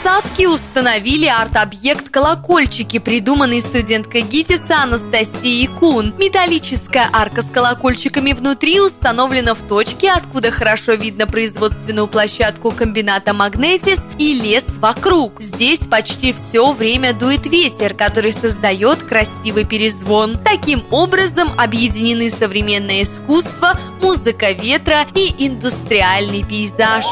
Садки установили арт-объект «Колокольчики», придуманный студенткой ГИТИСа Анастасией Кун. Металлическая арка с колокольчиками внутри установлена в точке, откуда хорошо видно производственную площадку комбината «Магнетис» и лес вокруг. Здесь почти все время дует ветер, который создает красивый перезвон. Таким образом объединены современное искусство, музыка ветра и индустриальный пейзаж.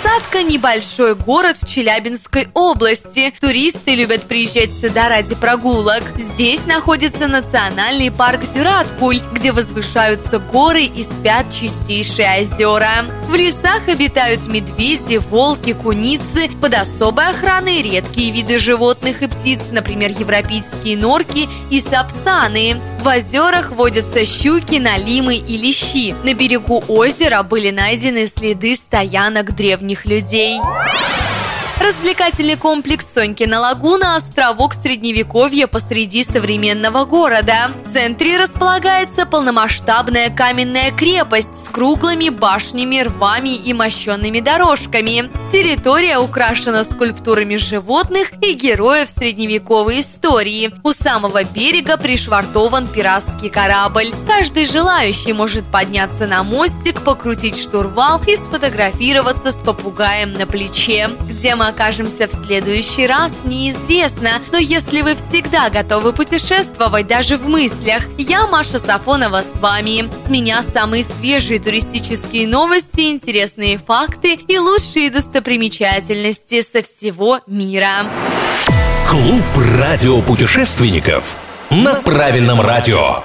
Садка – небольшой город в Челябинской области. Туристы любят приезжать сюда ради прогулок. Здесь находится национальный парк Зюраткуль, где возвышаются горы и спят чистейшие озера. В лесах обитают медведи, волки, куницы. Под особой охраной редкие виды животных и птиц, например, европейские норки и сапсаны. В озерах водятся щуки, налимы и лещи. На берегу озера были найдены следы стоянок древних людей. Развлекательный комплекс Сонькина лагуна – островок средневековья посреди современного города. В центре располагается полномасштабная каменная крепость с круглыми башнями, рвами и мощенными дорожками. Территория украшена скульптурами животных и героев средневековой истории. У самого берега пришвартован пиратский корабль. Каждый желающий может подняться на мостик, покрутить штурвал и сфотографироваться с попугаем на плече. Где мы окажемся в следующий раз, неизвестно. Но если вы всегда готовы путешествовать даже в мыслях, я Маша Сафонова с вами. С меня самые свежие туристические новости, интересные факты и лучшие достопримечательности со всего мира. Клуб радиопутешественников на правильном радио.